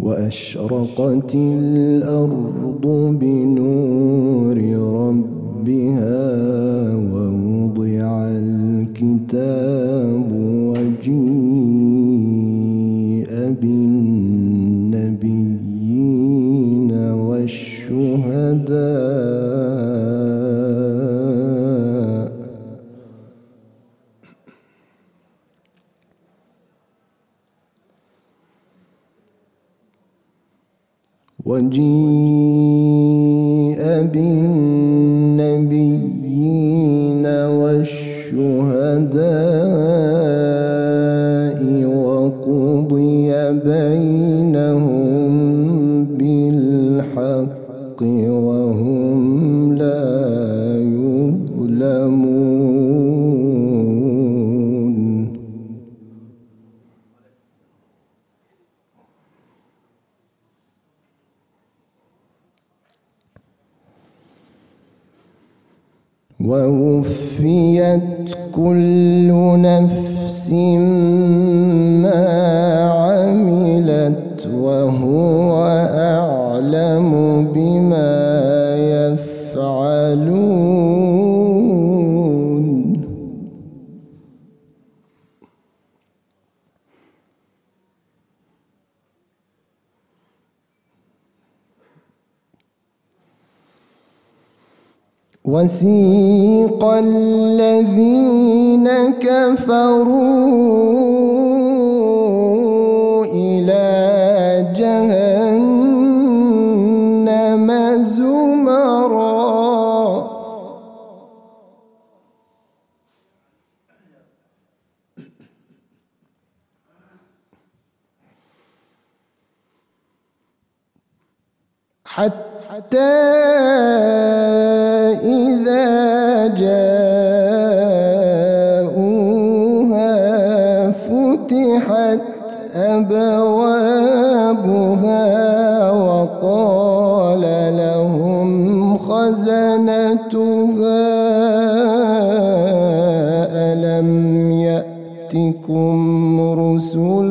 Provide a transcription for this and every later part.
وأشرقت الأرض بنور ربها ووضع الكتاب وجيء بالنبيين والشهداء ووفيت كل نفس وسيق الذين كفروا إلى جهنم زمرا. حتى إذا جاءوها فتحت أبوابها وقال لهم خزنتها ألم يأتكم رسل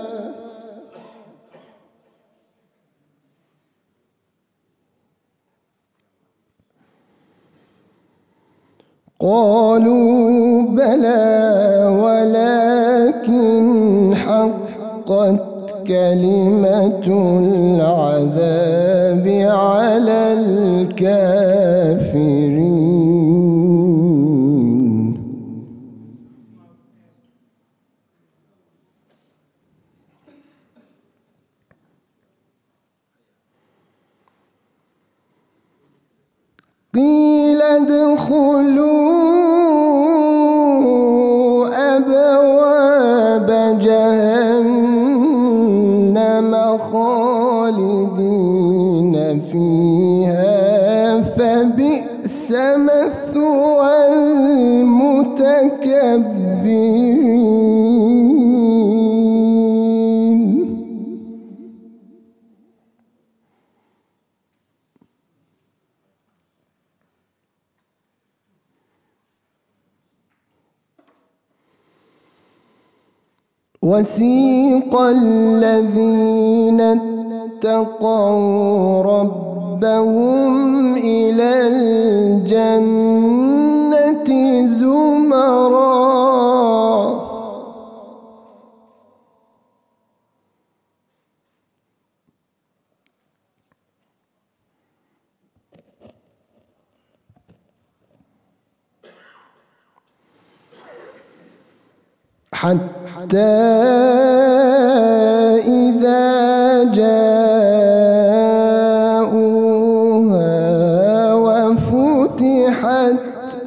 قالوا بلى ولكن حقت كلمة العذاب على الكافرين. وسيق الذين اتقوا ربهم إلى الجنة زمرًا. حتى إذا جاءوها وفتحت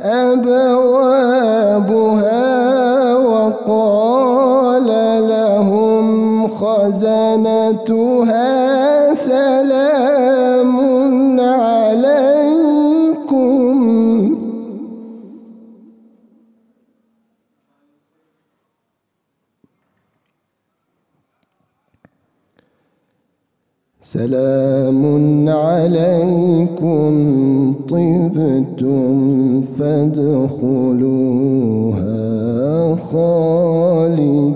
أبوابها وقال لهم خزنتها سلام سلام عليكم طبتم فادخلوها خالدين.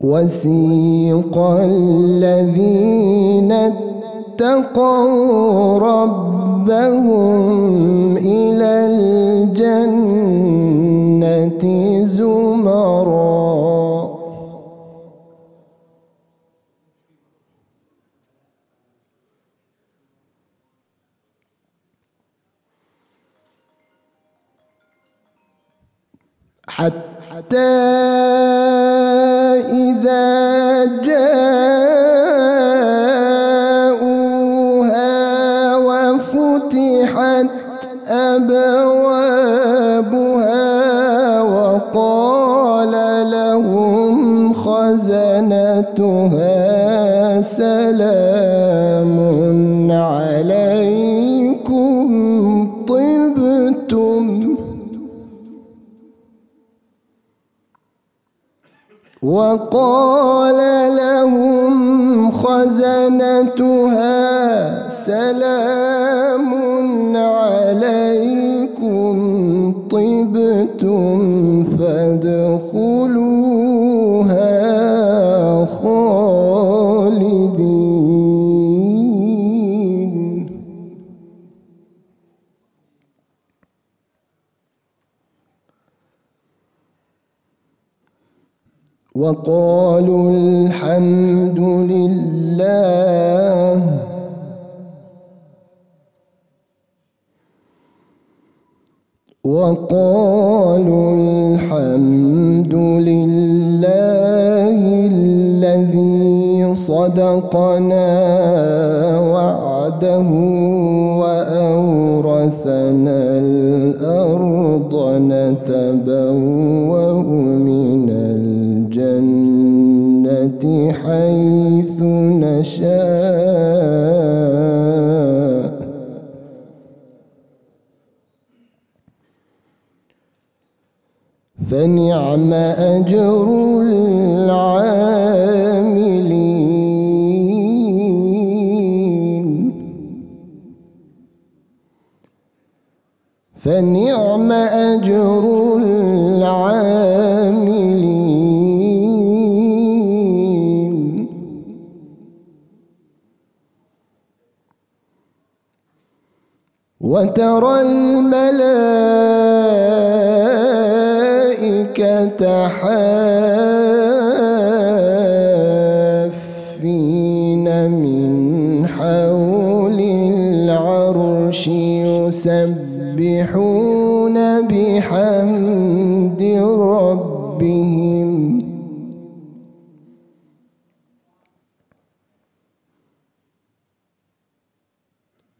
وسيق الذين اتقوا ربهم إلى الجنة زمرا. حتى إذا جاء خزنتها سلام عليكم طبتم. وقال لهم خزنتها سلام عليكم طبتم فادخلوها وقالوا الحمد لله. وقالوا الحمد لله الذي صدقنا وعده وأورثنا الأرض نتبوأ حيث نشاء. فنعم أجر العاملين. فنعم أجر العاملين. وترى الملائكة الملائكة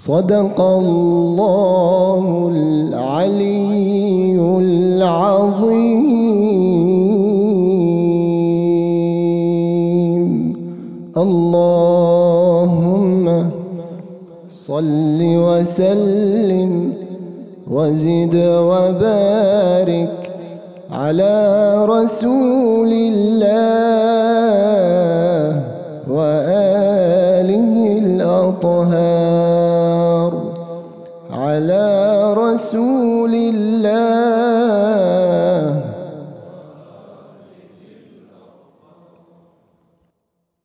صدق الله العلي العظيم اللهم صل وسلم وزد وبارك على رسول الله وآله الأطهار على رسول الله.